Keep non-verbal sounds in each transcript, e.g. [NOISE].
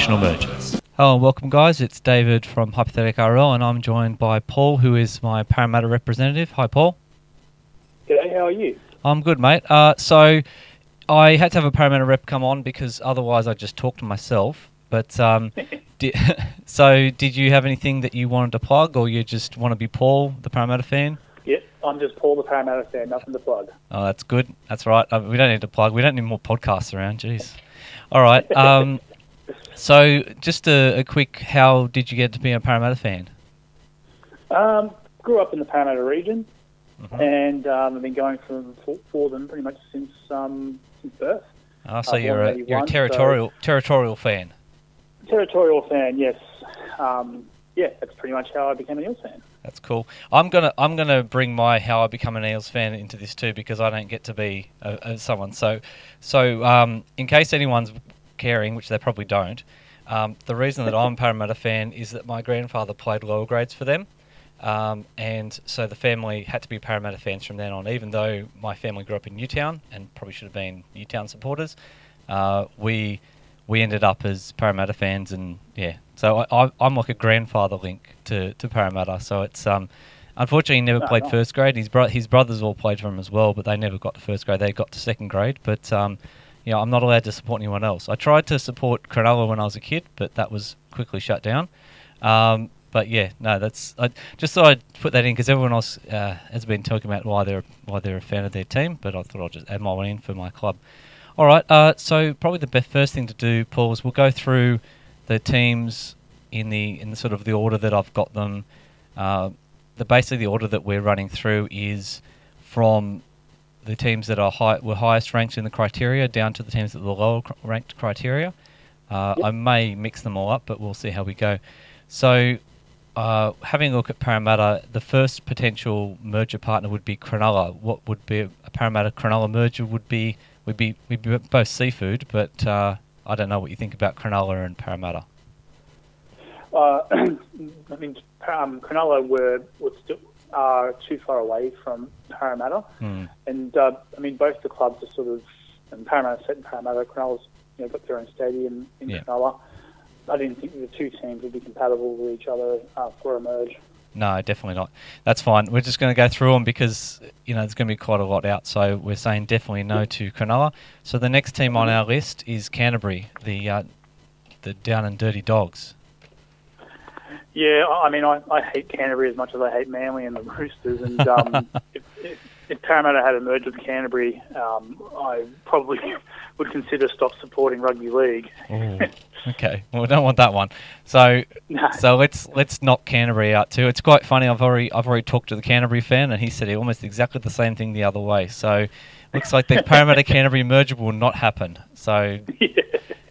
Welcome to NRL Irrational Mergers. Hello and welcome, guys. It's David from Hypothetic RL, and I'm joined by Paul, who is my Parramatta representative. Hi, Paul. G'day, how are you? I'm good, mate. Uh, so, I had to have a Parramatta rep come on because otherwise I'd just talk to myself. But um, [LAUGHS] di- [LAUGHS] so, did you have anything that you wanted to plug, or you just want to be Paul, the Parramatta fan? Yeah, I'm just Paul the Parramatta fan, nothing to plug. Oh, that's good. That's right. Uh, we don't need to plug. We don't need more podcasts around. Jeez. All right. Um, [LAUGHS] so, just a, a quick, how did you get to be a Parramatta fan? Um, grew up in the Parramatta region, Mhm. and um, I've been going for, for, for them pretty much since um, since birth. Oh, so Uh, you're a you're a 81, so- territorial territorial fan. Territorial fan, yes. Um, yeah, that's pretty much how I became an Eels fan. That's cool. I'm gonna I'm gonna bring my how I become an Eels fan into this too because I don't get to be a, a someone. So so um, in case anyone's caring, which they probably don't, um, the reason that I'm a Parramatta fan is that my grandfather played lower grades for them. Um, and so the family had to be Parramatta fans from then on, even though my family grew up in Newtown and probably should have been Newtown supporters. Uh, we we ended up as Parramatta fans, and yeah, so I, I, I'm like a grandfather link to, to Parramatta. So it's um, unfortunately he never Oh, played nice. first grade. His bro- his brothers all played for him as well, but they never got to first grade. They got to second grade, but um, you know, I'm not allowed to support anyone else. I tried to support Cronulla when I was a kid, but that was quickly shut down. Um, but yeah, no, that's I just thought I'd put that in because everyone else uh, has been talking about why they're why they're a fan of their team, but I thought I'd just add my one in for my club. All right, uh, so probably the best first thing to do, Paul, is we'll go through the teams in the in the sort of the order that I've got them. Uh, the basically the order that we're running through is from the teams that are high, were highest ranked in the criteria down to the teams that were lower cr- ranked criteria. Uh, Yep. I may mix them all up, but we'll see how we go. So, uh, having a look at Parramatta, the first potential merger partner would be Cronulla. What would be a, a Parramatta Cronulla merger would be would be we'd be both seafood, but uh, I don't know what you think about Cronulla and Parramatta. Uh, [CLEARS THROAT] I mean, um, Cronulla were, were still uh, too far away from Parramatta, Hmm. and uh, I mean, both the clubs are sort of, and Parramatta set in Parramatta, Cronulla's you know, got their own stadium in Yeah. Cronulla. I didn't think the two teams would be compatible with each other uh, for a merge. No, definitely not. That's fine. We're just going to go through them because you know there's going to be quite a lot out. So we're saying definitely no to Cronulla. So the next team on our list is Canterbury, the uh, the down and dirty dogs. Yeah, I mean, I, I hate Canterbury as much as I hate Manly and the Roosters. And um, [LAUGHS] if, if, if Parramatta had a merge with Canterbury, um, I probably [LAUGHS] would consider stop supporting rugby league. [LAUGHS] okay, well we don't want that one. So No. so let's let's knock Canterbury out too. It's quite funny. I've already I've already talked to the Canterbury fan, and he said almost exactly the same thing the other way. So looks like the Parramatta Canterbury merger will not happen. So yeah.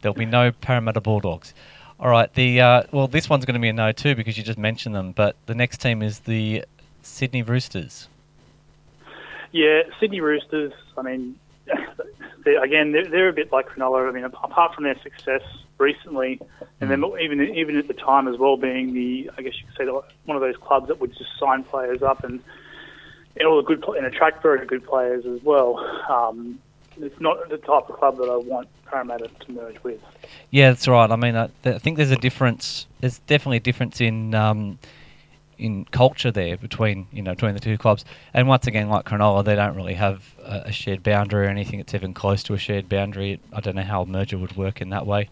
There'll be no Parramatta Bulldogs. All right. The uh, well, this one's going to be a no too because you just mentioned them. But the next team is the Sydney Roosters. yeah, Sydney Roosters, I mean, [LAUGHS] they again, they're, they're a bit like Cronulla. I mean, apart from their success recently, and then even even at the time as well, being the, I guess you could say, the- one of those clubs that would just sign players up and and all the good and attract very good players as well. Um, it's not the type of club that I want Parramatta to merge with. Yeah, that's right. I mean, I, th- I think there's a difference. There's definitely a difference in um, in culture there between you know between the two clubs. And once again, like Cronulla, they don't really have a, a shared boundary or anything that's even close to a shared boundary. I don't know how a merger would work in that way.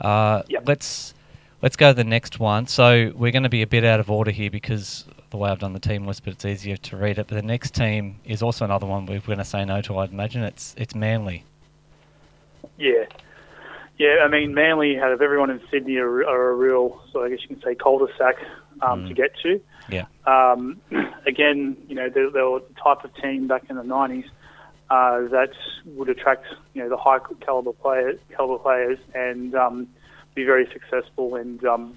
Uh, Yep. Let's let's go to the next one. So we're going to be a bit out of order here because the way I've done the team list, but it's easier to read it. But the next team is also another one we're going to say no to. I'd imagine it's it's Manly. Yeah. Yeah, I mean, Manly, out of everyone in Sydney, are, are a real, so I guess you can say, cul-de-sac um, Mm. to get to. Yeah. Um, [CLEARS THROAT] again, you know, they, they were the type of team back in the 90s uh, that would attract, you know, the high caliber player, caliber players and um, be very successful. And um,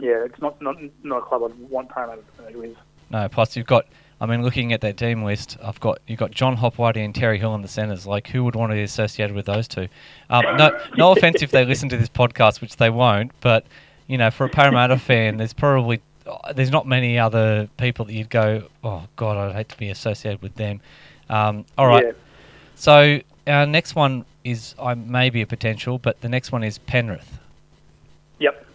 yeah, it's not, not not a club I'd want Parramatta to merge with. No, plus you've got. I mean, looking at that team list, I've got you've got John Hopoate and Terry Hill in the centres. Like, who would want to be associated with those two? Um, no, no [LAUGHS] offense if they listen to this podcast, which they won't. But you know, for a Parramatta fan, there's probably there's not many other people that you'd go, oh God, I'd hate to be associated with them. Um, all right, Yeah. so our next one is I may be a potential, but the next one is Penrith. Yep.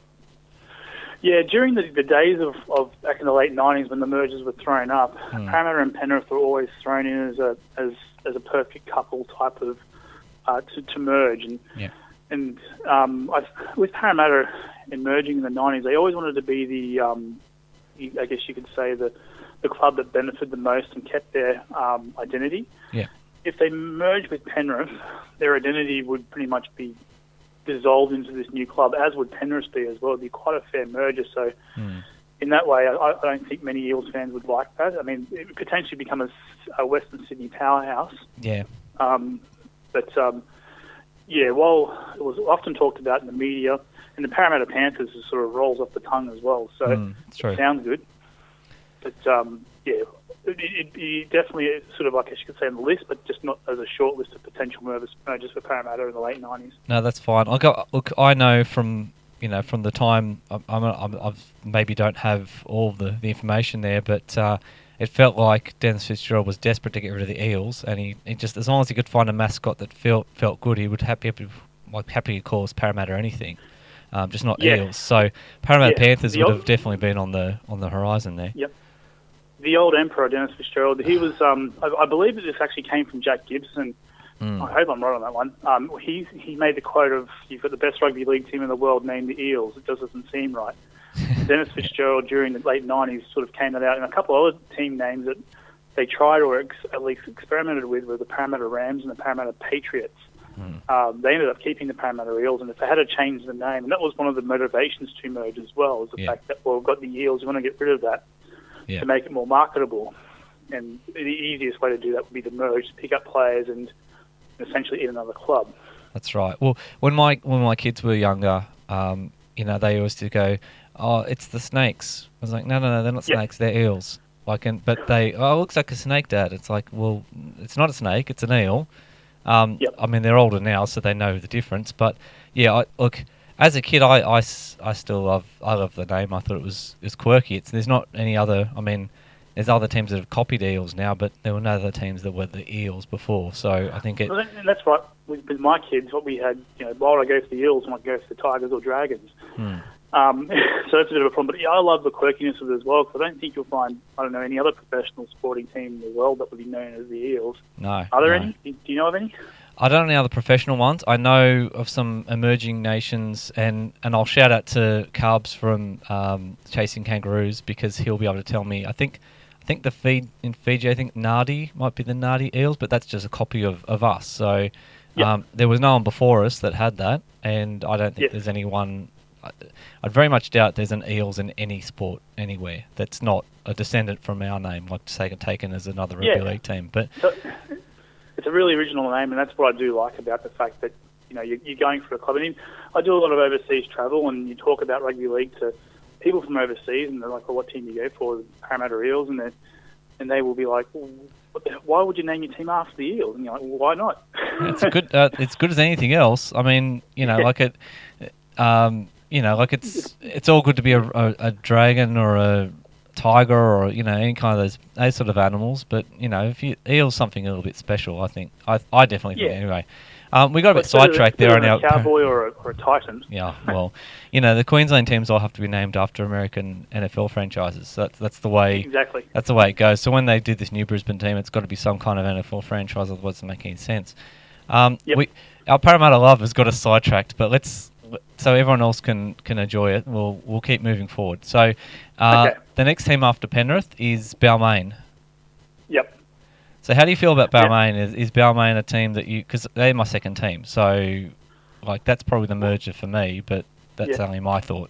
Yeah, during the, the days of, of back in the late '90s when the mergers were thrown up, Hmm. Parramatta and Penrith were always thrown in as a as as a perfect couple type of uh, to, to merge and Yeah. and um, I, with Parramatta emerging in the '90s, they always wanted to be the um, I guess you could say the the club that benefited the most and kept their um, identity. Yeah. If they merged with Penrith, their identity would pretty much be dissolved into this new club, as would Penrith be as well. It'd be quite a fair merger. So, Hmm. in that way, I, I don't think many Eels fans would like that. I mean, it would potentially become a Western Sydney powerhouse. Yeah. Um, but um, yeah, while it was often talked about in the media, and the Parramatta Panthers sort of rolls off the tongue as well. So true. it sounds good. But um, yeah, it'd be definitely sort of like I guess you could say on the list, but just not as a short list of potential mergers, for Parramatta in the late nineties. No, that's fine. I go. Look, I know from you know from the time I'm, I'm, I'm I've maybe don't have all the, the information there, but uh, it felt like Dennis Fitzgerald was desperate to get rid of the Eels, and he, he just as long as he could find a mascot that felt felt good, he would happy happy like happy to call Parramatta anything, um, just not Yeah. Eels. So Parramatta Yeah, Panthers the would have definitely been on the on the horizon there. The old emperor Dennis Fitzgerald, he was um, I, I believe that this actually came from Jack Gibson. Mm. I hope I'm right on that one. Um, he he made the quote of "You've got the best rugby league team in the world named the Eels." It just doesn't seem right. [LAUGHS] Dennis Fitzgerald during the late '90s sort of came that out, and a couple of other team names that they tried or ex- at least experimented with were the Parramatta Rams and the Parramatta Patriots. Mm. Um, they ended up keeping the Parramatta Eels, and if they had to change the name, and that was one of the motivations to merge as well, is the Yeah. fact that well, we've got the Eels, we want to get rid of that Yeah. to make it more marketable. And the easiest way to do that would be to merge, pick up players, and essentially in another club. That's right. Well, when my when my kids were younger, um, you know, they used to go, "Oh, it's the snakes." I was like, "No, no, no, they're not Yep. snakes. They're eels." Like, and but they, oh, it looks like a snake, Dad. It's like, well, it's not a snake. It's an eel. Um, Yep. I mean, they're older now, so they know the difference. But yeah, I, look, as a kid, I, I, I still love I love the name. I thought it was it was quirky. It's there's not any other. I mean. There's other teams that have copied eels now, but there were no other teams that were the eels before. So I think it. Well, and that's right. With, with my kids, what we had, you know, why would I go for the Eels and not go for the Tigers or Dragons? Hmm. Um, [LAUGHS] so that's a bit of a problem. But yeah, I love the quirkiness of it as well because I don't think you'll find, I don't know, any other professional sporting team in the world that would be known as the Eels. No. Are there no. any? Do you know of any? I don't know any other professional ones. I know of some emerging nations, and, and I'll shout out to Carbs from um, Chasing Kangaroos because he'll be able to tell me. I think I think the feed in Fiji, I think Nadi might be the Nadi eels, but that's just a copy of, of us. So Yep. um, there was no one before us that had that, and I don't think Yes. there's anyone. I'd very much doubt there's an eels in any sport anywhere that's not a descendant from our name, like taken taken as another rugby Yeah. league team. But So it's a really original name, and that's what I do like about the fact that you know you're, you're going for a club. I mean, I do a lot of overseas travel, and you talk about rugby league to people from overseas, and they're like, "Well, what team do you go for?" The Parramatta Eels, and they and they will be like, well, "Why would you name your team after the Eels?" And you're like, well, "Why not?" it's good. Uh, it's good as anything else. I mean, you know, Yeah. like it. Um, you know, like it's it's all good to be a, a, a dragon or a tiger or you know any kind of those those sort of animals. But you know, if you eel's something a little bit special, I think I I definitely think anyway. Um, we got a bit sidetracked there on our cowboy or a, or a titan. [LAUGHS] yeah, well, you know, the Queensland teams all have to be named after American NFL franchises. So that's that's the way Exactly. that's the way it goes. So when they did this new Brisbane team, it's got to be some kind of NFL franchise, otherwise it doesn't make any sense. Um, Yep. we, our Parramatta love has got us sidetracked, but let's so everyone else can can enjoy it. We'll we'll keep moving forward. So uh, Okay. the next team after Penrith is Balmain. Yep. So how do you feel about Yeah. Balmain? Is, is Balmain a team that you because they're my second team, so like that's probably the merger for me, but that's Yeah. only my thought.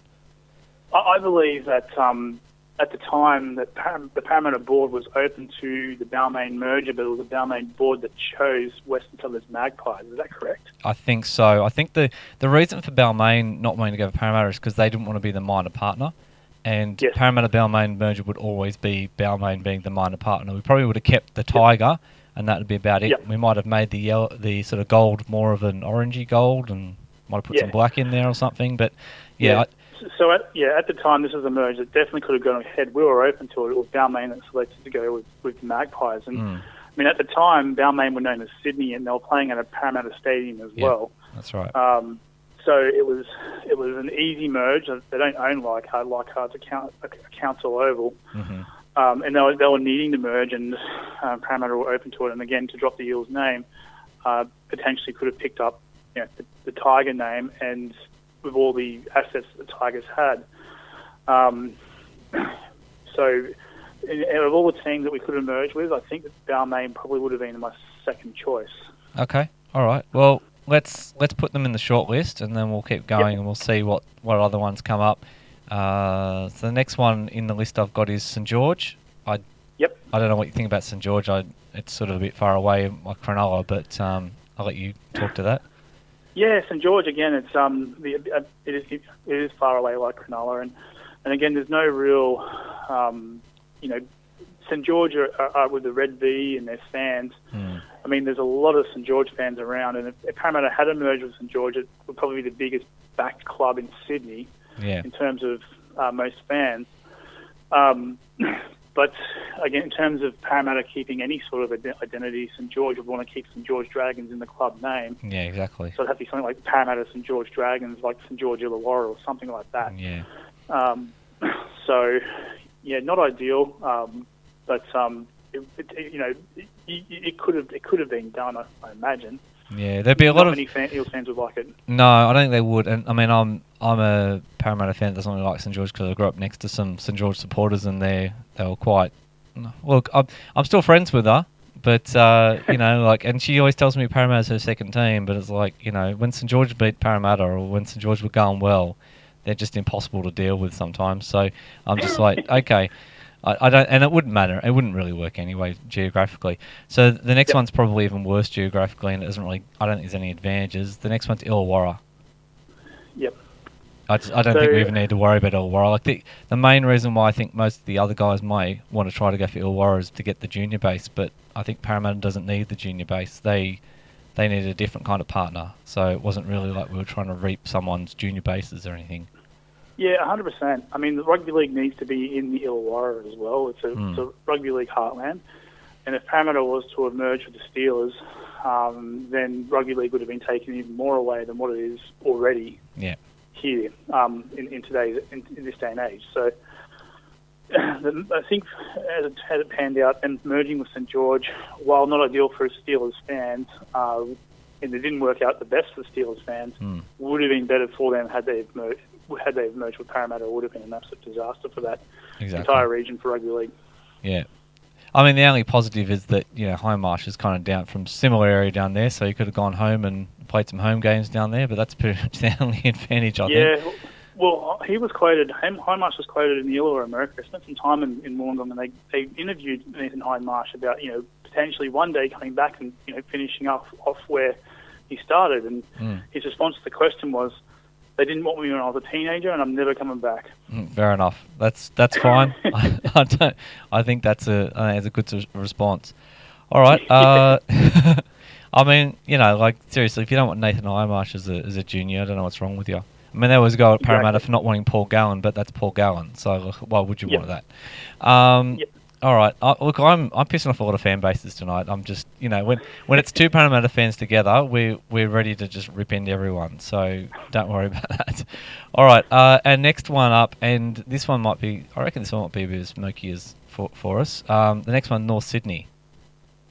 I, I believe that um, at the time that Par- the Parramatta board was open to the Balmain merger, but it was the Balmain board that chose Western Suburbs Magpies. Is that correct? I think so. I think the the reason for Balmain not wanting to go for Parramatta is because they didn't want to be the minor partner, and Yes. Parramatta Balmain merger would always be Balmain being the minor partner. We probably would have kept the Tiger, and that would be about it. Yep. We might have made the yellow, the sort of gold more of an orangey gold, and might have put some black in there or something. But yeah, I- So at, yeah, at the time this was a merge that definitely could have gone ahead. We were open to it. It was Balmain that selected to go with, with Magpies, and mm, mean, at the time, Balmain were known as Sydney, and they were playing at a Parramatta Stadium as Yeah. well. That's right. Um, so it was it was an easy merge. They don't own Leichhardt. Leichhardt's a, count, a council oval. hmm Um, and they were, they were needing to merge, and um, Parramatta were open to it. And again, to drop the Eels name, uh, potentially could have picked up you know, the, the Tiger name, and with all the assets that the Tigers had. Um, so, in, out of all the teams that we could have merged with, I think that Balmain probably would have been my second choice. Okay. All right. Well, let's let's put them in the short list, and then we'll keep going, and we'll see what what other ones come up. Uh, so the next one in the list I've got is St George. I Yep. I don't know what you think about St George. I it's sort of a bit far away, like Cronulla, but um, I'll let you talk to that. Yeah, St George again. It's um, the, uh, it is it is far away like Cronulla, and and again, there's no real, um, you know, St George are, are, are with the Red V and their fans. Hmm. I mean, there's a lot of St George fans around, and if, if Parramatta had a merge with St George, it would probably be the biggest backed club in Sydney Yeah. in terms of uh, most fans. Um, [CLEARS THROAT] but again, in terms of Parramatta keeping any sort of identity, St George would want to keep St George Dragons in the club name. Yeah. Exactly. So it'd have to be something like Parramatta St George Dragons, like St George Illawarra or something like that. Yeah. Um, [CLEARS THROAT] so, yeah, not ideal, um, but um, it, it, you know, it, it could have it could have been done. I, I imagine. Yeah. There'd be a Not lot of many fan, Eels fans would like it. No, I don't think they would. And I mean, I'm I'm a Parramatta fan that doesn't really like St George because I grew up next to some St George supporters, and they they were quite. Look, I'm I'm still friends with her, but uh, [LAUGHS] you know, like, and she always tells me Parramatta's her second team. But it's like, you know, when St George beat Parramatta or when St George were going well, they're just impossible to deal with sometimes. So I'm just [LAUGHS] like, okay. I, I don't, and it wouldn't matter. It wouldn't really work anyway geographically. So the next Yep. one's probably even worse geographically, and it doesn't really. I don't think there's any advantages. The next one's Illawarra. Yep. I, just, I don't think we even need to worry about Illawarra. Like the the main reason why I think most of the other guys may want to try to go for Illawarra is to get the junior base, but I think Parramatta doesn't need the junior base. They they need a different kind of partner. So it wasn't really like we were trying to reap someone's junior bases or anything. Yeah, 100%. I mean, the rugby league needs to be in the Illawarra as well. It's a, Hmm. it's a rugby league heartland. And if Parramatta was to have merged with the Steelers, um, then rugby league would have been taken even more away than what it is already Yeah. here um, in, in today's in, in this day and age. So [CLEARS THROAT] the, I think as it, as it panned out, and merging with St George, while not ideal for Steelers fans, uh, and it didn't work out the best for Steelers fans, Hmm. would have been better for them had they. Had they merged with Parramatta, it would have been an absolute disaster for that Exactly. entire region for rugby league. Yeah. I mean, the only positive is that you know Hindmarsh is kind of down from similar area down there, so you could have gone home and played some home games down there. But that's pretty [LAUGHS] much the only advantage, I yeah, think. Yeah, well, he was quoted. Hindmarsh was quoted in the Illawarra Mercury. I spent some time in, in Wollongong, and they they interviewed Nathan Hindmarsh about you know potentially one day coming back and you know finishing off off where he started. And Mm. his response to the question was, "They didn't want me when I was a teenager, and I'm never coming back." Mm, Fair enough. That's that's fine. [LAUGHS] I, I don't. I think that's a think it's a good s- response. All right. [LAUGHS] Uh, [LAUGHS] I mean, you know, like seriously, if you don't want Nathan Hindmarsh as a as a junior, I don't know what's wrong with you. I mean, there was a go at Parramatta Exactly. for not wanting Paul Gallen, but that's Paul Gallen. So why would you Yep. want that? Um, Yep. All right. Uh, look, I'm I'm pissing off a lot of fan bases tonight. I'm just, you know, when when it's two Parramatta fans together, we we're ready to just rip into everyone. So don't worry [LAUGHS] about that. All right. Uh, and next one up, and this one might be, I reckon this one might be a bit as smoky as for for us. Um, the next one, North Sydney.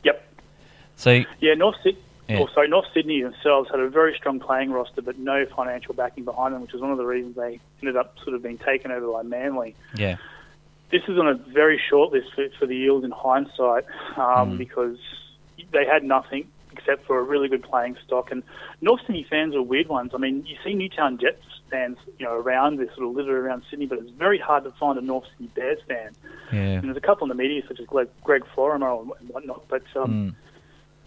Yep. So Yeah, North Sydney. Yeah. Also, North Sydney themselves had a very strong playing roster, but no financial backing behind them, which is one of the reasons they ended up sort of being taken over by Manly. yeah, This is on a very short list for, for the Eels in hindsight um, Mm. because they had nothing except for a really good playing stock. And North Sydney fans are weird ones. I mean, you see Newtown Jets fans, you know, around this sort of littered around Sydney, but it's very hard to find a North Sydney Bears fan. yeah. And there's a couple in the media, such as Greg, Greg Florimo and whatnot, but um, Mm.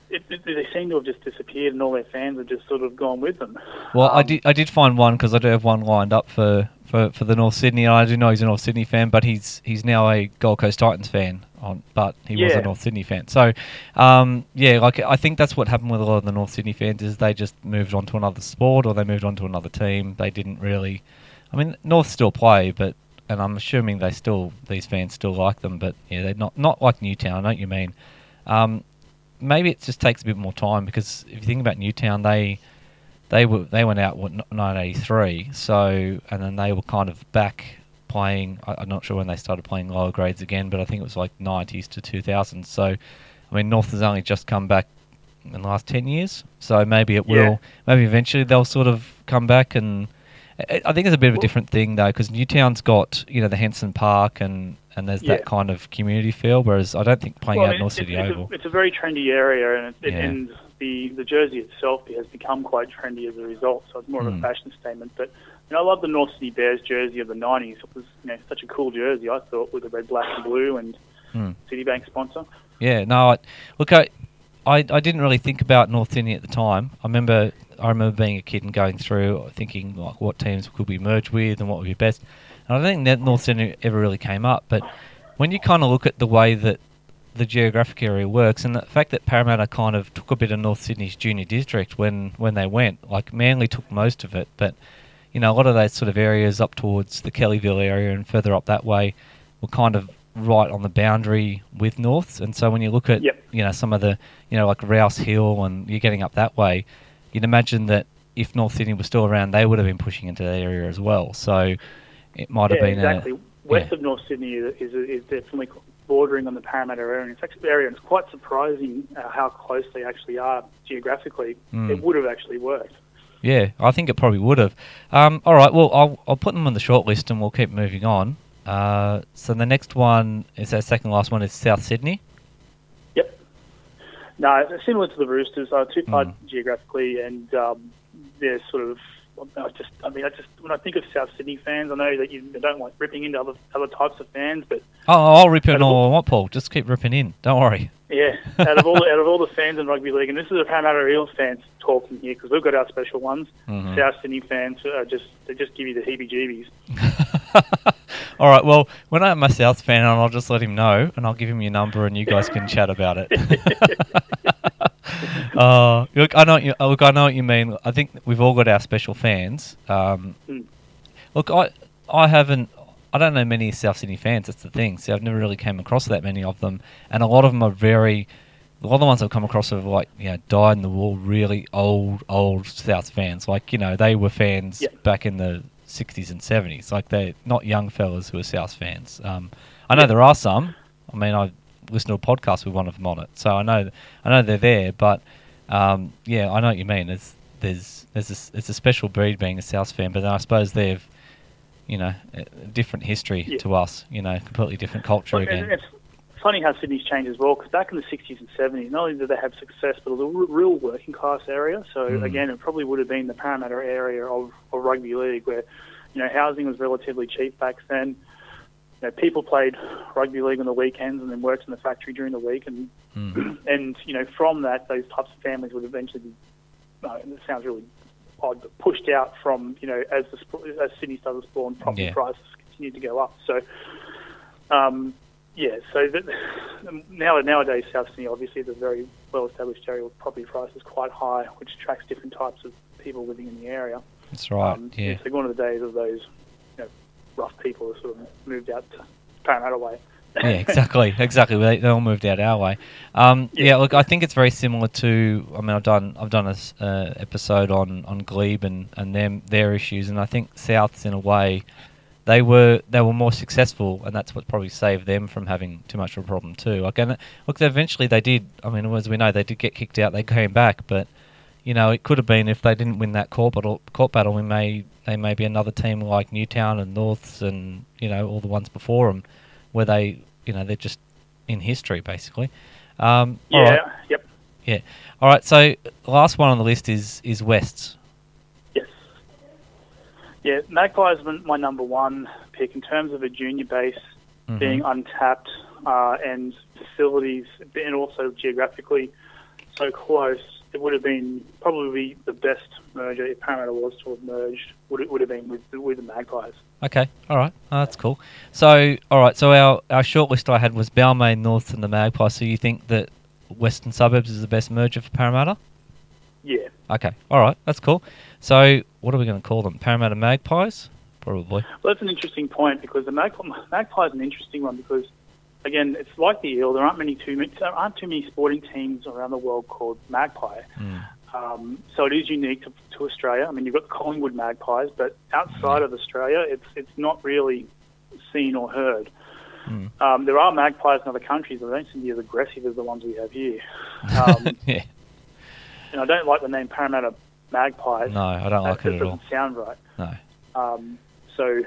It, it, they seem to have just disappeared, and all their fans have just sort of gone with them. Well, I Um, did I did find one because I do have one lined up for, for, for the North Sydney. And I do know he's a North Sydney fan, but he's he's now a Gold Coast Titans fan. On, but he was a North Sydney fan. So, um, yeah, like I think that's what happened with a lot of the North Sydney fans is they just moved on to another sport or they moved on to another team. They didn't really. I mean, North still play, but and I'm assuming they still these fans still like them, but yeah, they're not not like Newtown. I know what you mean. Um, maybe it just takes a bit more time because if you think about Newtown, they they were they went out what 1983, so and then they were kind of back playing. I, I'm not sure when they started playing lower grades again, but I think it was like 90s to 2000s. So, I mean, North has only just come back in the last 10 years, so maybe it Yeah. will. Maybe eventually they'll sort of come back and. I I think it's a bit of a different thing though, because Newtown's got you know the Henson Park and and there's Yeah. that kind of community feel, whereas I don't think playing Well, out I mean, North Sydney it's, Oval. A, it's a very trendy area, and, it, Yeah. and the the jersey itself has become quite trendy as a result. So it's more of Hmm. a fashion statement. But you know, I love the North Sydney Bears jersey of the '90s. It was you know such a cool jersey. I thought with the red, black, and blue, and Hmm. Citibank sponsor. Yeah, no, I, look, I, I, I didn't really think about North Sydney at the time. I remember, I remember being a kid and going through thinking like what teams could we merge with and what would be best. And I don't think that North Sydney ever really came up. But when you kind of look at the way that the geographic area works and the fact that Parramatta kind of took a bit of North Sydney's junior district when when they went, like Manly took most of it, but you know a lot of those sort of areas up towards the Kellyville area and further up that way were kind of right on the boundary with Norths. And so when you look at Yep. you know some of the you know like Rouse Hill and you're getting up that way, you'd imagine that if North Sydney was still around, they would have been pushing into that area as well. So it might have yeah, been exactly. a West yeah. of North Sydney is, is, is definitely bordering on the Parramatta area. It's actually area. and It's quite surprising uh, how close they actually are geographically. Mm. It would have actually worked. Yeah, I think it probably would have. Um, all right, well, I'll, I'll put them on the short list and we'll keep moving on. Uh, so the next one is our second last one is South Sydney. No, similar to the Roosters. Uh, too far Mm. geographically, and um, they're sort of. I just, I mean, I just when I think of South Sydney fans, I know that you don't like ripping into other other types of fans, but Oh, I'll rip in all I want, Paul. Just keep ripping in. Don't worry. yeah, out of all [LAUGHS] out of all the fans in rugby league, and this is the Parramatta Eels fans talking here because we've got our special ones. Mhm. South Sydney fans are just they just give you the heebie-jeebies. [LAUGHS] all right, well, when I have my South fan on, I'll just let him know and I'll give him your number and you guys can chat about it. [LAUGHS] Uh, look, I know. What you, look, I know what you mean. I think we've all got our special fans. Um, Mm. Look, I, I haven't. I don't know many South Sydney fans. That's the thing. See, I've never really came across that many of them, and a lot of them are very. A lot of the ones I've come across are like, you know, died in the war, really old, old South fans. Like, you know, they were fans Yeah. back in the 60s and 70s. Like, they're not young fellas who are South fans. Um, I know there are some. I mean, I listened to a podcast with one of them on it, so I know, I know they're there. But um, yeah, I know what you mean. There's, there's, there's a, it's a special breed being a South fan, but then I suppose they've, you know, different history Yeah. to us. You know, completely different culture Look, again. it's funny how Sydney's changed as well because back in the 60s and 70s, not only did they have success, but it was a r- real working class area. So Mm. again, it probably would have been the Parramatta area of, of rugby league where you know housing was relatively cheap back then. You know, people played rugby league on the weekends and then worked in the factory during the week, and Mm. [CLEARS THROAT] and you know from that, those types of families would eventually be. Uh, and it sounds really odd, but pushed out from you know as the as Sydney started to spawn, property Yeah. prices continued to go up. So. Um, yeah, so that, now nowadays South Sydney obviously is a very well-established area with property prices quite high, which attracts different types of people living in the area. That's right. Um, yeah. It's like one of the days of those you know, rough people who sort of moved out to Parramatta way. [LAUGHS] yeah, exactly, exactly. They, they all moved out our way. Um, yeah. Yeah. look, I think it's very similar to. I mean, I've done I've done a uh, episode on on Glebe and and them their issues, and I think Souths in a way. They were they were more successful, and that's what probably saved them from having too much of a problem too. Like, and look, eventually they did. I mean, as we know, they did get kicked out. They came back, but you know, it could have been if they didn't win that court battle. Court battle, we may they may be another team like Newtown and Norths and you know all the ones before them, where they you know they're just in history basically. Um, Yeah, right. yep, yeah. All right. So last one on the list is is Wests. yes. Yeah, Magpies my my number one pick in terms of a junior base Mhm. being untapped uh, and facilities, and also geographically so close. It would have been probably the best merger if Parramatta was to have merged. Would it would have been with the, with the Magpies? Okay, all right, oh, that's cool. So, all right, so our our short list I had was Balmain, North, and the Magpies. So you think that Western Suburbs is the best merger for Parramatta? Yeah. Okay, all right, that's cool. So, what are we going to call them? Parramatta Magpies, probably. Well, that's an interesting point because the Magpie, Magpie is an interesting one because again, it's like the eel. There aren't many too many, there aren't too many sporting teams around the world called magpie. Mm. Um, so it is unique to, to Australia. I mean, you've got the Collingwood Magpies, but outside of Australia, it's it's not really seen or heard. Mm. Um, there are magpies in other countries, but they don't seem to be as aggressive as the ones we have here. [LAUGHS] Um, yeah. and I don't like the name Parramatta Magpies. No, I don't like that it at all. doesn't sound right. No. Um, so,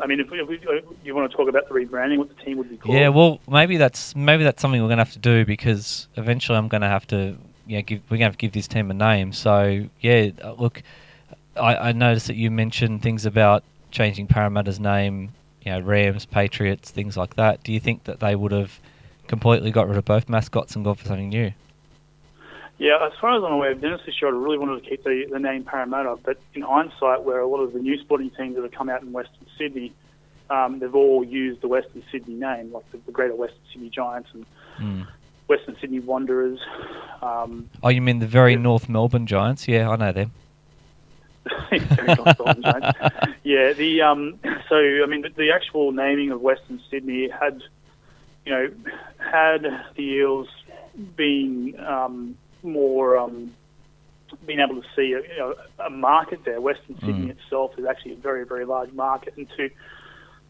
I mean, if, we, if we, you want to talk about the rebranding, what the team would be called? Yeah, well, maybe that's maybe that's something we're gonna have to do because eventually I'm gonna have to, yeah, give we're gonna have to give this team a name. So yeah, uh, look, I, I noticed that you mentioned things about changing Parramatta's name, you know, Rams, Patriots, things like that. Do you think that they would have completely got rid of both mascots and gone for something new? Yeah, as far as I'm aware, Dennis Fisher really wanted to keep the, the name Parramatta, but in hindsight, where a lot of the new sporting teams that have come out in Western Sydney, um, they've all used the Western Sydney name, like the, the Greater Western Sydney Giants and Mm. Western Sydney Wanderers. Um, Oh, you mean the very Yeah. North Melbourne Giants? Yeah, I know them. very nice Golden Giants. Yeah, the um, so I mean the, the actual naming of Western Sydney had, you know, had the Eels being um, more um, being able to see a, you know, a market there. Western Sydney Mm. itself is actually a very very large market, and to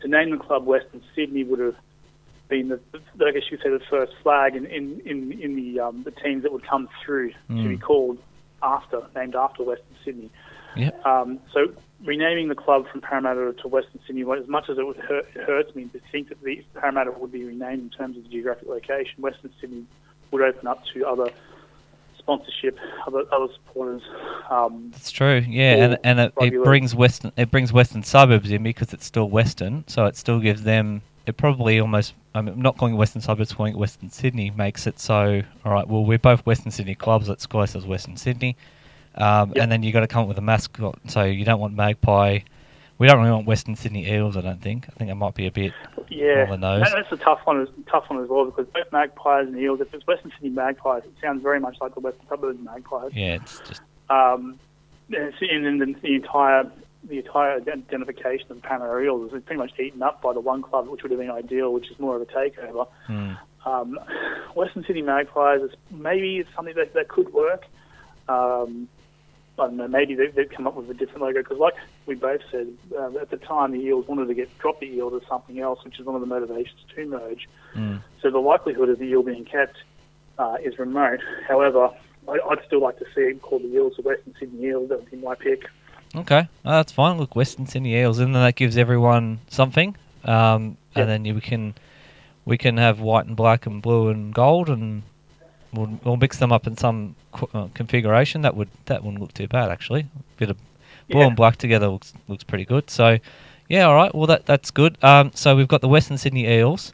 to name the club Western Sydney would have been the, the I guess you say the first flag in in in, in the um, the teams that would come through to be Mm. called after named after Western Sydney. Yeah. Um, so renaming the club from Parramatta to Western Sydney, well, as much as it would hurt, it hurts me to think that the Parramatta would be renamed in terms of the geographic location, Western Sydney would open up to other sponsorship, other other supporters. Um, That's true. Yeah, and and it, it brings western it brings western suburbs in because it's still western, so it still gives them. It probably almost. I'm not calling it western suburbs, calling it Western Sydney makes it so. All right. Well, we're both Western Sydney clubs. Let's ourselves Western Sydney. Um, Yep. And then you got to come up with a mascot. So you don't want Magpie. We don't really want Western Sydney Eels. I don't think. I think it might be a bit. yeah, On the nose. that- that's a tough one. as- Tough one as well because both Magpies and Eels. If it's Western Sydney Magpies, it sounds very much like the Western Suburbs Magpies. Yeah, it's just. Um, and and then the, entire the entire identification of Parramatta Eels is pretty much eaten up by the one club, which would have been ideal, which is more of a takeover. Hmm. Um, Western Sydney Magpies is maybe something that, that could work. Um, I don't know. Maybe they've come up with a different logo because, like we both said uh, at the time, the Eels wanted to get drop the eel to something else, which is one of the motivations to merge. Hmm. So the likelihood of the eel being kept uh, is remote. However, I, I'd still like to see it called the Eels, the Western Sydney Eels. That would be my pick. Okay, oh, that's fine. Look, Western Sydney Eels, and then that gives everyone something. Um, Yep. And then you, we can we can have white and black and blue and gold, and we'll, we'll mix them up in some qu- uh, configuration. That would that wouldn't look too bad actually. bit of blue Yeah. and black together looks looks pretty good. So, yeah, all right. Well, that that's good. Um, so we've got the Western Sydney Eels.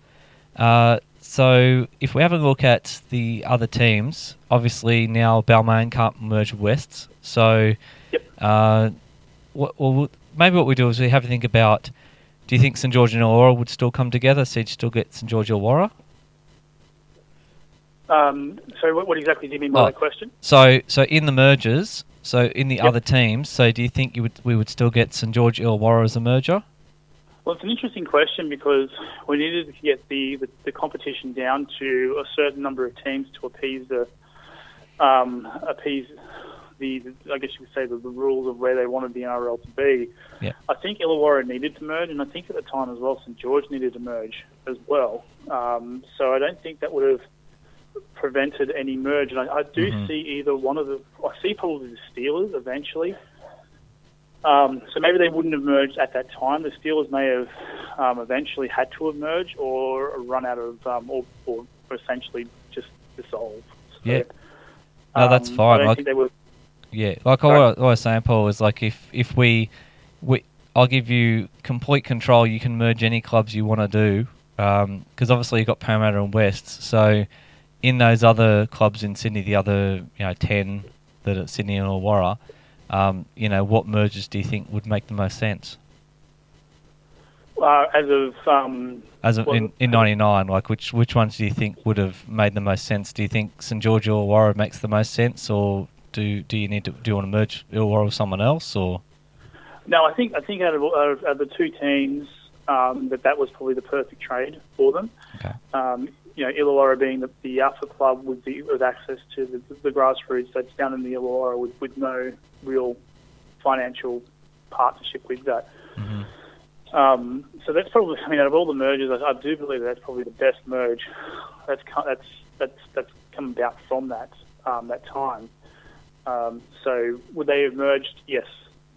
Uh, so if we have a look at the other teams, obviously now Balmain can't merge with Wests. So, Yep. uh, what, well, maybe what we do is we have to think about. Do you think St George and Illawarra would still come together? So you'd still get St George Illawarra. Um, so, what, what exactly do you mean by Oh. that question? So so in the mergers, so in the Yep. other teams, so do you think you would we would still get St George Illawarra as a merger? Well, it's an interesting question because we needed to get the, the, the competition down to a certain number of teams to appease the um, appease the, the I guess you could say the, the rules of where they wanted the NRL to be. Yeah. I think Illawarra needed to merge, and I think at the time as well, St George needed to merge as well. Um, so I don't think that would have prevented any merge. And I, I do Mhm. see either one of the. I see probably the Steelers eventually. Um, so maybe they wouldn't have merged at that time. The Steelers may have um, eventually had to have merged or run out of, um, or, or essentially just dissolve. So, Yeah. No, that's um, fine. I Like- think they were. Yeah, like I Sorry. I was saying, Paul, is like if if we, we I'll give you complete control. You can merge any clubs you want to do, because obviously you've got Parramatta and West. So in those other clubs in Sydney, the other you know ten that are Sydney and Illawarra, um, you know what mergers do you think would make the most sense? Uh, as of um, As of, Well, in in '99, like which which ones do you think would have made the most sense? Do you think St George or Illawarra makes the most sense, or do do you need to do you want to merge Illawarra with someone else, or No, I think I think out of, out of, out of the two teams, um, that that was probably the perfect trade for them. Okay. Um, you know, Illawarra being the, the alpha club with the with access to the, the grassroots that's down in the Illawarra with, with no real financial partnership with that. Mm-hmm. Um, so that's probably, I mean, out of all the mergers, I, I do believe that's probably the best merge that's that's that's that's come about from that um, that time. Um, so would they have merged? Yes,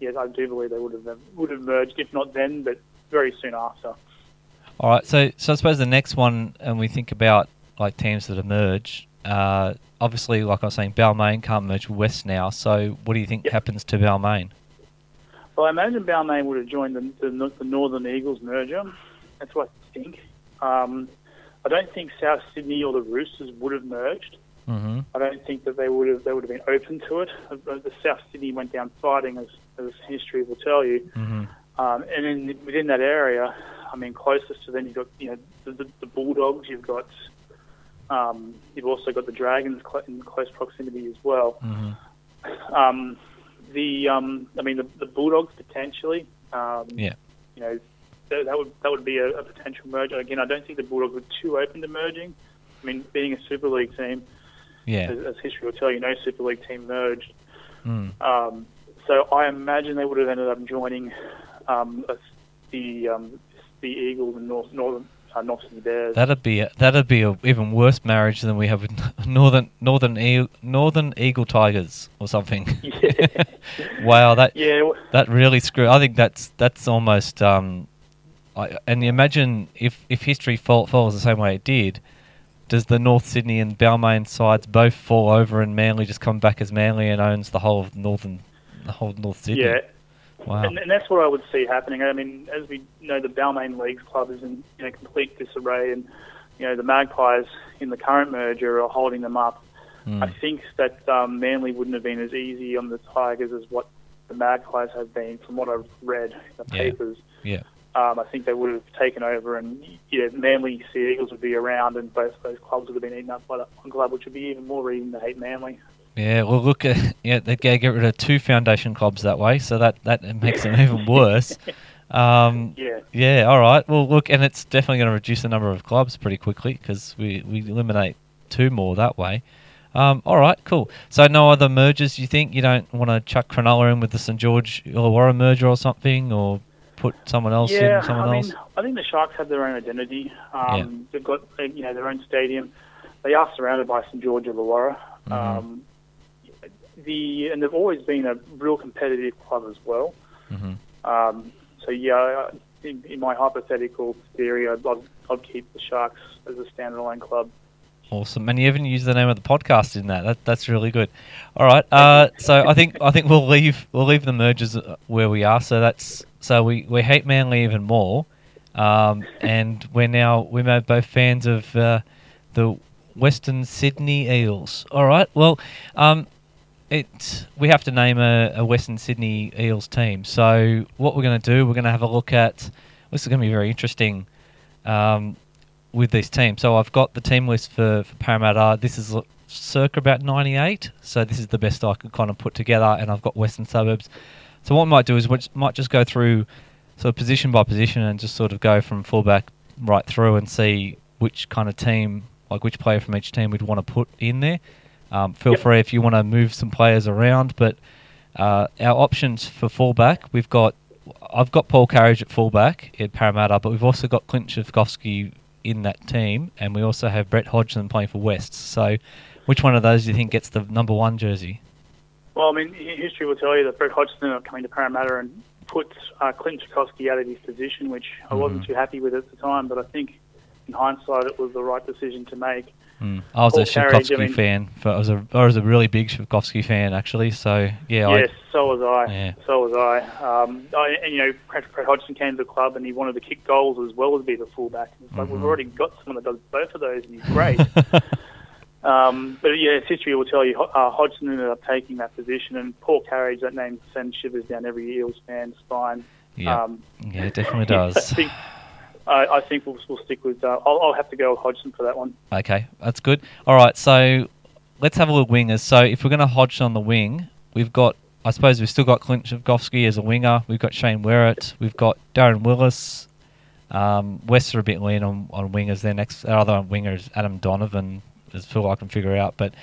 yes, I do believe they would have would have merged, if not then, but very soon after. All right. So, so I suppose the next one, and we think about like teams that emerge. Uh, obviously, like I was saying, Balmain can't merge with West now. So, what do you think Yep. happens to Balmain? Well, I imagine Balmain would have joined the, the, the Northern Eagles merger. That's what I think. Um, I don't think South Sydney or the Roosters would have merged. Mm-hmm. I don't think that they would have they would have been open to it. Uh, The South Sydney went down fighting, as, as history will tell you. Mm-hmm. Um, and in, within that area, I mean, closest to them, you've got you know the, the, the Bulldogs. You've got um, you've also got the Dragons in close proximity as well. Mm-hmm. Um, the um, I mean the, the Bulldogs potentially. Um, Yeah. You know that, that would that would be a, a potential merger. Again, I don't think the Bulldogs were too open to merging. I mean, being a Super League team, Yeah. as, as history will tell you, no Super League team merged. Mm. Um, so I imagine they would have ended up joining um, us- the um, the Eagles and North Northern uh, North Sydney Bears. That'd be a, that'd be a even worse marriage than we have with [LAUGHS] Northern Northern e- Northern Eagle Tigers or something. Yeah. [LAUGHS] [LAUGHS] wow, that yeah, that really screw. I think that's that's almost. Um, I, and you imagine if if history fol- follows the same way it did, does the North Sydney and Balmain sides both fall over and Manly just come back as Manly and owns the whole of Northern, the whole North Sydney? yeah. Wow. And, and that's what I would see happening. I mean, as we know, the Balmain Leagues club is in you know, complete disarray, and you know the Magpies in the current merger are holding them up. Mm. I think that um, Manly wouldn't have been as easy on the Tigers as what the Magpies have been, from what I've read in the Yeah. papers. Yeah. Um, I think they would have taken over, and yeah, Manly Sea Eagles would be around, and both those clubs would have been eaten up by that one club, which would be even more reason to hate Manly. Yeah, well, look, uh, yeah, they get get rid of two foundation clubs that way, so that that makes them even worse. [LAUGHS] Um, Yeah. yeah, all right. Well, look, and it's definitely going to reduce the number of clubs pretty quickly because we, we eliminate two more that way. Um, all right, cool. So no other mergers. You think you don't want to chuck Cronulla in with the St George Illawarra merger or something, or put someone else yeah, in someone I else? mean, I think the Sharks have their own identity. Um, They've got you know their own stadium. They are surrounded by St George Illawarra. Mhm. Um, the and they've always been a real competitive club as well. hmm Um, so yeah, in, in my hypothetical theory, I'd, I'd, I'd keep the Sharks as a standalone club. Awesome, and you even use the name of the podcast in that. that that's really good. All right, uh, so I think I think we'll leave we'll leave the mergers uh, where we are. So that's so we, we hate Manly even more, um, and we're now we're both fans of uh, the Western Sydney Eels. All right, well, um, it we have to name a, a Western Sydney Eels team. So what we're going to do, we're going to have a look at. This is going to be very interesting. Um, with this team. So I've got the team list for, for Parramatta. This is circa about 98. So this is the best I could kind of put together. And I've got Western Suburbs. So what we might do is we might just go through sort of position by position and just sort of go from fullback right through and see which kind of team, like which player from each team we'd want to put in there. Um, feel Yep. free if you want to move some players around. But uh, our options for fullback, we've got I've got Paul Carige at fullback at Parramatta, but we've also got Clint Schifcofske in that team, and we also have Brett Hodgson playing for West. So, which one of those do you think gets the number one jersey? Well, I mean, history will tell you that Brett Hodgson are coming to Parramatta and put uh, Clint Schifcofske out of his position, which I wasn't Mhm. too happy with at the time, but I think in hindsight it was the right decision to make. Mm. I was a Carige, I mean- fan. For, I was a I was a really big Schifcofske fan actually. So yeah, yes, so was I. Yeah. So was I. Um, I. And you know, Brett, Brett Hodgson came to the club and he wanted to kick goals as well as be the fullback. It's like Mhm. we've already got someone that does both of those, and he's great. [LAUGHS] Um, but yeah, history will tell you uh, Hodgson ended up taking that position, and Paul Carige, that name sends shivers down every Eels fan's spine. yeah, Um, yeah, it definitely [LAUGHS] I does. I, I think we'll, we'll stick with. Uh, I'll, I'll have to go with Hodgson for that one. Okay, that's good. All right, so let's have a look at wingers. So if we're going to Hodge on the wing, we've got, I suppose we've still got Clint Schifcofske as a winger. We've got Shane Whereat. We've got Darren Willis. Um, West are a bit lean on, on wingers. Their next their other winger is Adam Donovan, as Phil I can figure out. But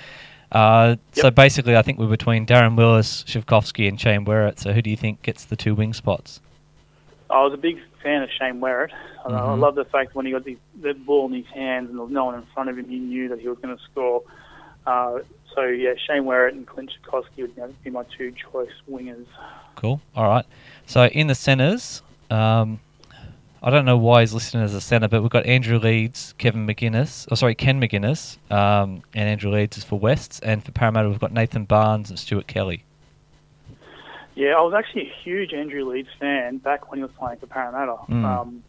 uh, so basically, I think we're between Darren Willis, Schifcofske, and Shane Whereat. So who do you think gets the two wing spots? I was a big fan of Shane Whereat. I- I love the fact when he got the, the ball in his hands and there was no one in front of him, he knew that he was going to score. Uh, so yeah, Shane Whereat and Clint Schifcofske would be my two choice wingers. Cool. All right. So in the centres, um, I don't know why he's listed as a centre, but we've got Andrew Leeds, Kevin McGuinness, oh sorry, Ken McGuinness, um, and Andrew Leeds is for Wests, and for Parramatta we've got Nathan Barnes and Stuart Kelly. Yeah, I was actually a huge Andrew Leeds fan back when he was playing for Parramatta. Mm. Um,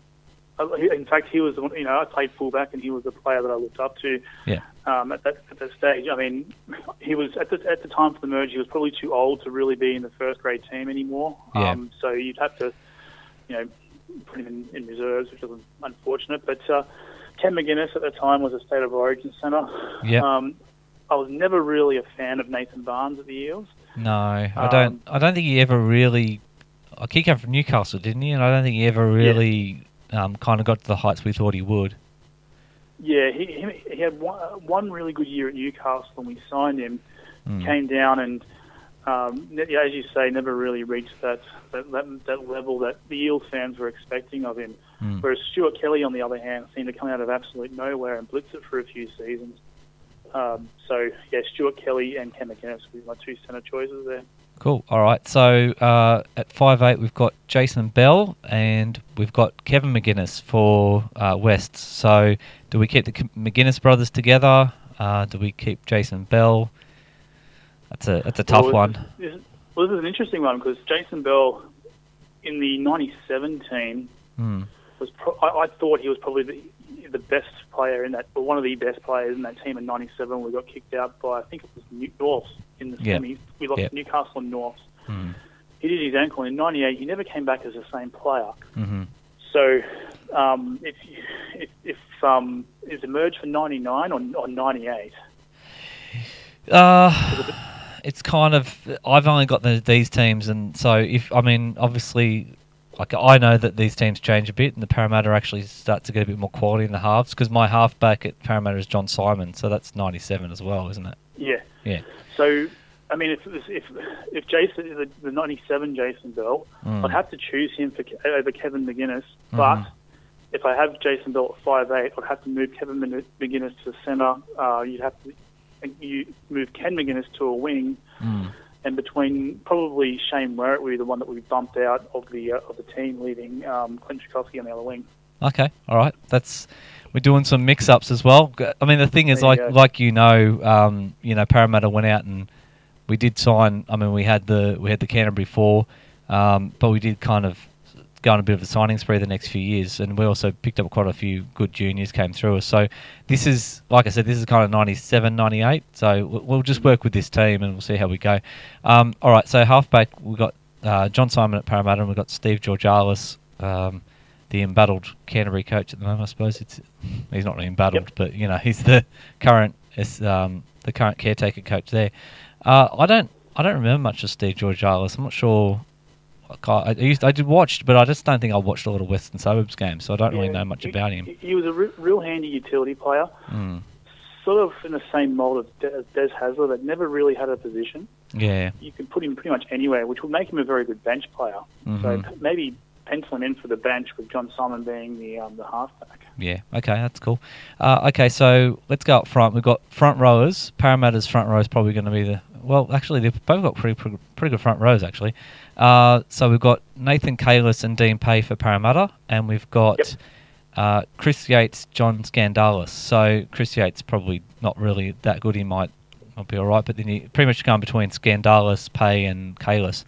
in fact, he was the one, you know I played fullback and he was the player that I looked up to. Yeah. Um, at that at that stage, I mean, he was at the at the time for the merge. He was probably too old to really be in the first grade team anymore. Yeah. Um, so you'd have to, you know, put him in, in reserves, which was unfortunate. But uh, Ken McGuinness at the time was a state of origin centre. Yeah. Um, I was never really a fan of Nathan Barnes at the Eels. No, I Um, don't. I don't think he ever really. I he came from Newcastle, didn't he? And I don't think he ever really um, kind of got to the heights we thought he would. Yeah, he, he, he had one, one really good year at Newcastle when we signed him. Mm. Came down and, um, as you say, never really reached that, that, that, that level that the Eels fans were expecting of him. Mm. Whereas Stuart Kelly, on the other hand, seemed to come out of absolute nowhere and blitz it for a few seasons. Um, so, yeah, Stuart Kelly and Ken McGuinness would be my two centre choices there. Cool. All right. So uh, at five eight, we've got Jason Bell and we've got Kevin McGuinness for uh, West. So do we keep the McGuinness brothers together? Uh, do we keep Jason Bell? That's a that's a tough Well, one. This, this- well, this is an interesting one because Jason Bell in the 97 team Hmm. Was pro- I, I thought he was probably the, the best player in that, or one of the best players in that team in '97. We got kicked out by I think it was New- Norths in the Yeah. semis. We lost Yeah. to Newcastle and Norths. Hmm. He did his ankle in '98. He never came back as the same player. hmm So um, if if, if um, is it merged for '99 or, or '98? Uh, it's kind of I've only got the, these teams, and so if I mean obviously, like I know that these teams change a bit, and the Parramatta actually start to get a bit more quality in the halves because my halfback at Parramatta is John Simon, so that's ninety seven as well, isn't it? Yeah. Yeah. So I mean, if if if Jason the, the '97 Jason Bell, Mm. I'd have to choose him for over Kevin McGuinness. Mhm. But if I have Jason Bell at five eight, I'd have to move Kevin McGuinness to the centre. Uh, you'd have to you move Ken McGuinness to a wing, Mm. And between probably Shane Whereat would be the one that we bumped out of the uh, of the team, leaving um, Clint Schifcofske on the other wing. Okay, all right. That's we're doing some mix-ups as well. I mean, the thing is, There like go. like you know, um, you know, Parramatta went out and we did sign. I mean, we had the we had the Canterbury four, um, but we did kind of go on a bit of a signing spree the next few years, and we also picked up quite a few good juniors came through us. So this is, like I said, this is kind of 97, 98. So we'll, just work with this team and we'll see how we go. Um, all right, so halfback we've got uh, John Simon at Parramatta, and we've got Steve Georgalis. Um, the embattled Canterbury coach at the moment. I suppose it's [LAUGHS] he's not really embattled, Yep. but you know [LAUGHS] he's the current um, the current caretaker coach there. Uh, I don't I don't remember much of Steve Georgalis. I'm not sure. I, I used I did watch, but I just don't think I watched a lot of Western Suburbs games, so I don't really know much he- about him. He, was a re- real handy utility player, Mm. sort of in the same mold as De- as Des Hasler, that never really had a position. Yeah. you could put him pretty much anywhere, which would make him a very good bench player. So Mhm. p- maybe pencil him in for the bench with John Simon being the um, the halfback. Yeah. Okay, that's cool. Uh, okay, so let's go up front. We've got front rowers. Parramatta's front row is probably going to be the well. Actually, they've both got pretty pretty, good front rows actually. Uh, so we've got Nathan Cayless and Dean Pay for Parramatta, and we've got Yep. uh, Chris Yates, John Skandalis. So Chris Yates probably not really that good. He might might be all right, but then you pretty much going between Skandalis, Pay, and Cayless.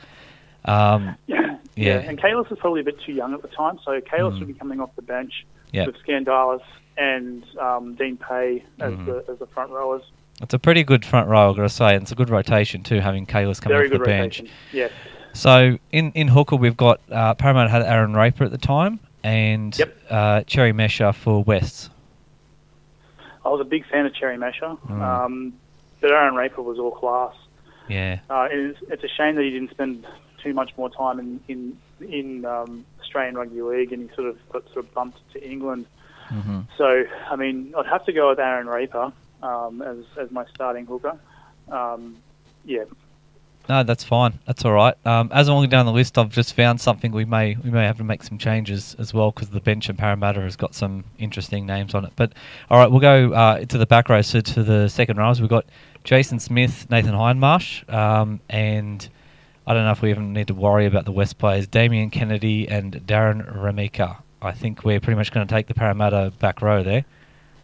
Um, Yeah. Yeah. And Cayless was probably a bit too young at the time, so Cayless Mm. would be coming off the bench Yeah. with Skandalis and um, Dean Pay as Mhm. the as the front rowers. It's a pretty good front row, I've got to say. And it's a good rotation too, having Cayless coming Very off the good bench. rotation. Yes. So in, in hooker, we've got uh, Parramatta had Aaron Raper at the time, and Yep. uh, Cherry Mesher for Wests. I was a big fan of Cherry Mesher, Mm. um, but Aaron Raper was all class. Yeah, Uh, it's, it's a shame that he didn't spend too much more time in in in um, Australian rugby league, and he sort of got sort of bumped to England. hmm So, I mean, I'd have to go with Aaron Raper um, as as my starting hooker. Um, yeah, No, that's fine. That's all right. Um, as I'm looking down the list, I've just found something we may we may have to make some changes as well because the bench in Parramatta has got some interesting names on it. But all right, we'll go uh, to the back row. So to the second rows, we've got Jason Smith, Nathan Hindmarsh, um, and I don't know if we even need to worry about the West players, Damien Kennedy and Darren Ramika. I think we're pretty much going to take the Parramatta back row there.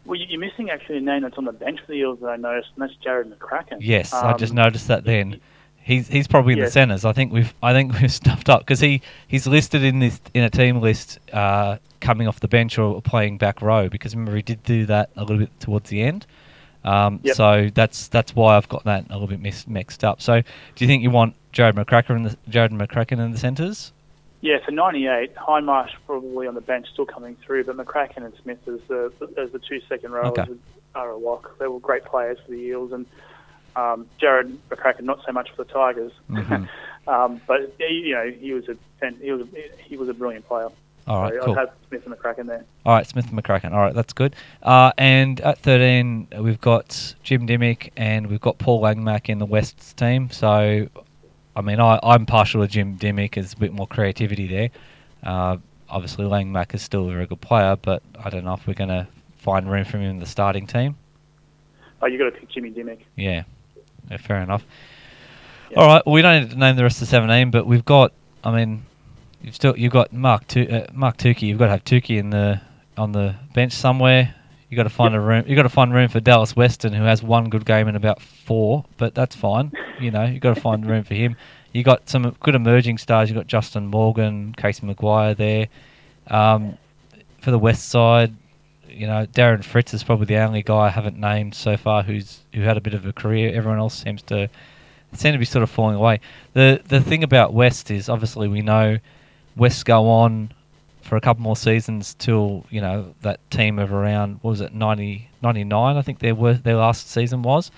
Well, you- you're missing actually a name that's on the bench for the Eels that I noticed, and that's Jared McCracken. Yes, I just Um, noticed that then. He's he's probably in the centres. I think we've I think [LAUGHS] we've stuffed up because he, he's listed in this in a team list uh, coming off the bench or playing back row because remember he did do that a little bit towards the end. Um, Yep. So that's that's why I've got that a little bit mis- mixed up. So do you think you want Jared McCracken in the Jared McCracken in the centres? Yeah, for 98, Hindmarsh probably on the bench still coming through, but McCracken and Smith as the as the two second rowers Okay. are a lock. They were great players for the Eels, and um, Jared McCracken not so much for the Tigers, Mhm. [LAUGHS] um, but he, you know he was a he was a, he was a brilliant player. All right, so cool. I'd have Smith and McCracken there. All right, Smith and McCracken. All right, that's good. Uh, and at 13, we've got Jim Dymock and we've got Paul Langmack in the West's team. So, I mean, I, I'm partial to Jim Dymock. There's a bit more creativity there. Uh, obviously, Langmack is still a very good player, but I don't know if we're going to find room for him in the starting team. Oh, you've got to pick Jimmy Dymock. Yeah, yeah fair enough. Yeah. All right, well, we don't need to name the rest of the 17, but we've got, I mean, you've still you've got Mark tu- uh, Mark Tookey. You've got to have Tookey in the on the bench somewhere. You got to find Yep. a room. You got to find room for Dallas Weston, who has one good game in about four, but that's fine. You know, you got to find room for him. You got some good emerging stars. You got Justin Morgan, Casey McGuire there. Um, for the West side, you know, Darren Fritz is probably the only guy I haven't named so far who's who had a bit of a career. Everyone else seems to seem to be sort of falling away. The the thing about West is obviously we know West go on for a couple more seasons till you know that team of around what was it 90, 99 I think their wor- their last season was,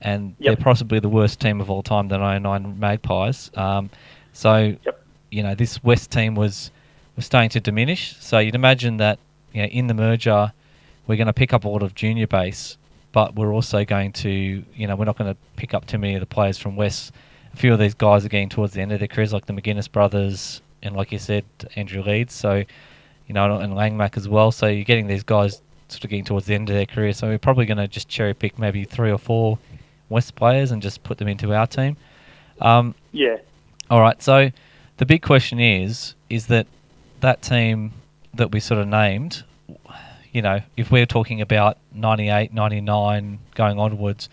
and Yep. they're possibly the worst team of all time, the 99 Magpies. Um, so Yep. you know this West team was was starting to diminish. So you'd imagine that you know in the merger we're going to pick up a lot of junior base, but we're also going to you know we're not going to pick up too many of the players from West. A few of these guys are getting towards the end of their careers, like the McGuinness brothers, and like you said, Andrew Leeds. So you know, and Langmack as well. So you're getting these guys sort of getting towards the end of their career. So we're probably going to just cherry pick maybe three or four West players and just put them into our team. Um, Yeah, all right. So the big question is, is that that team that we sort of named, you know, if we're talking about 98, 99 going onwards,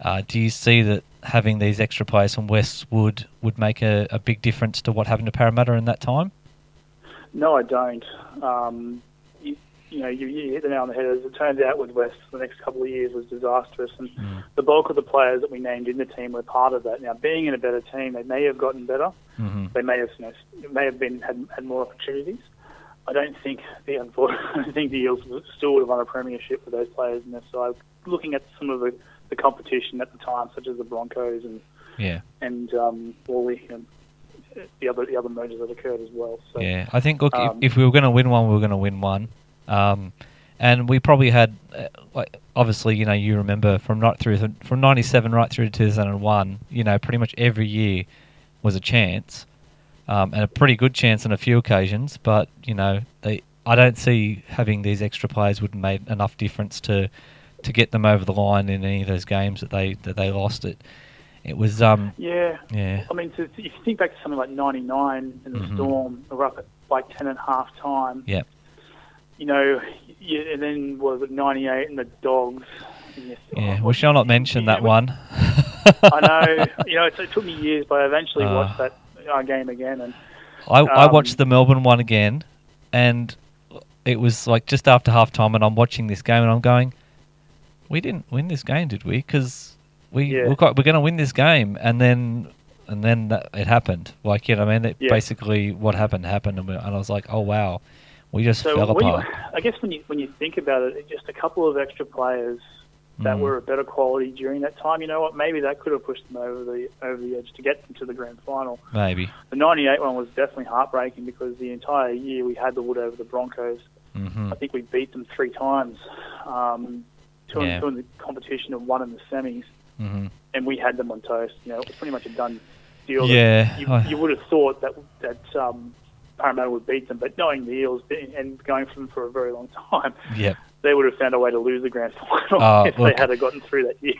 uh, do you see that having these extra players from West would, would make a, a big difference to what happened to Parramatta in that time? no, I don't. Um, you, you know, you, you hit the nail on the head. As it turns out, with West, the next couple of years was disastrous, and the bulk of the players that we named in the team were part of that. Now, being in a better team, they may have gotten better. Mm-hmm. They may have, you know, may have been had, had more opportunities. I don't think the [LAUGHS] I don't think the Eels still would have won a premiership with those players in their side. Looking at some of the, the competition at the time, such as the Broncos and Yeah. and um, Wally and the other the other mergers that occurred as well. So Yeah, I think look, um, if, if we were going to win one, we were going to win one, um, and we probably had, uh, like, obviously, you know, you remember from right through from '97 right through to 2001, you know, pretty much every year was a chance, um, and a pretty good chance on a few occasions. But you know, they, I don't see having these extra players would have made enough difference to to get them over the line in any of those games that they that they lost. It, it was, um, yeah, yeah, I mean, to, if you think back to something like '99 and the Mhm. Storm, they were up at like ten and a half time. yeah, You know, yeah, and then was it '98 and the Dogs. And you- yeah. oh, We shall not mention that one. [LAUGHS] I know. You know, it, it took me years, but I eventually Uh. watched that uh, game again, and I, I Um, watched the Melbourne one again, and it was like just after half time, and I'm watching this game, and I'm going, "We didn't win this game, did we? Because we Yeah. like we're going to win this game." And then, and then that, it happened. Like you know, I mean, it Yeah. basically what happened happened, and, we, and I was like, "Oh wow, we just so fell when you, apart." I guess when you when you think about it, just a couple of extra players that Mm. were of better quality during that time, you know what? Maybe that could have pushed them over the over the edge to get them to the grand final. Maybe. The '98 one was definitely heartbreaking because the entire year we had the wood over the Broncos. hmm I think we beat them three times, um, two, Yeah. in, two in the competition and one in the semis, hmm and we had them on toast. You know, it was pretty much a done deal. Yeah, you, I- you would have thought that that um, Parramatta would beat them, but knowing the Eels and going for them for a very long time, Yep. They would have found a way to lose the grand [LAUGHS] final Oh, if look. they had gotten through that year.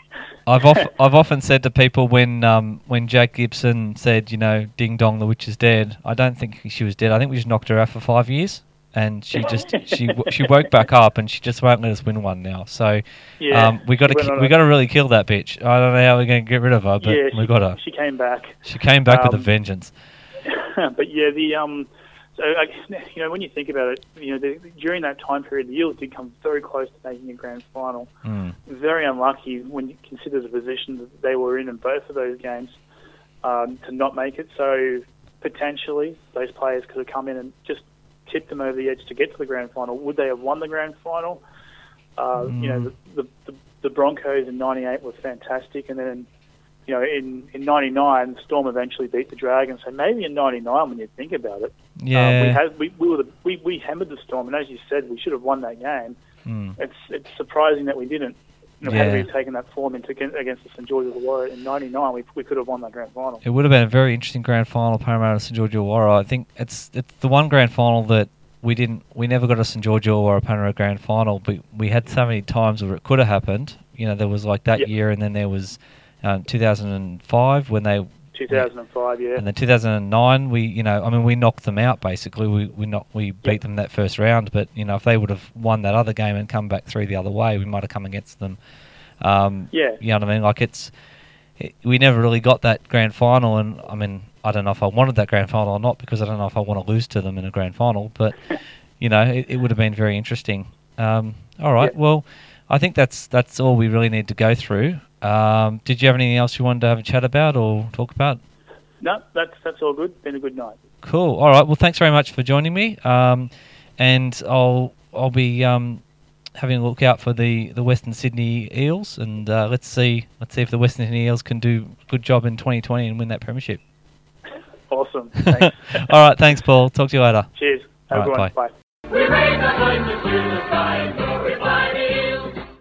I've off, [LAUGHS] I've often said to people when um, when Jack Gibson said, you know, ding dong, the witch is dead. I don't think she was dead. I think we just knocked her out for five years, and she just she she woke back up, and she just won't let us win one now. So Yeah, um, we got to we got to really kill that bitch. I don't know how we're going to get rid of her, but yeah, we got her. She came back. She came back with a um, vengeance. [LAUGHS] but yeah, the um, so I, you know when you think about it, you know the, during that time period, the Eels did come very close to making a grand final. Mm. Very unlucky when you consider the position that they were in in both of those games um, to not make it. So potentially those players could have come in and just tipped them over the edge to get to the grand final. Would they have won the grand final? Uh, You know, Mm. the, the, the, the Broncos in '98 were fantastic, and then you know, in in '99, Storm eventually beat the Dragons. So maybe in '99, when you think about it, Yeah. uh, we had we we, were the, we we hammered the Storm, and as you said, we should have won that game. Mm. It's it's surprising that we didn't. You know, Yeah. Had we taken that form into against the St George Illawarra in '99, we we could have won that grand final. It would have been a very interesting grand final, Parramatta St George Illawarra. I think it's it's the one grand final that we didn't we never got a St George Illawarra Parramatta grand final, but we had so many times where it could have happened. You know, there was like that Yep. year, and then there was um, 2005 when they 2005, yeah. and then 2009 we you know I mean we knocked them out basically we we not we beat Yep. them that first round but you know if they would have won that other game and come back through the other way we might have come against them um, Yeah. you know what I mean like it's it, we never really got that grand final and I mean I don't know if I wanted that grand final or not because I don't know if I want to lose to them in a grand final but [LAUGHS] you know it, it would have been very interesting um, all right Yeah. well I think that's that's all we really need to go through um, did you have anything else you wanted to have a chat about or talk about No, that's that's all good. Been a good night. Cool. All right. Well, thanks very much for joining me. Um, and I'll I'll be um, having a look out for the, the Western Sydney Eels, and uh, let's see let's see if the Western Sydney Eels can do a good job in 2020 and win that premiership. Awesome. [LAUGHS] Thanks. All right. Thanks, Paul. Talk to you later. Cheers. Have a All good one. bye. Bye.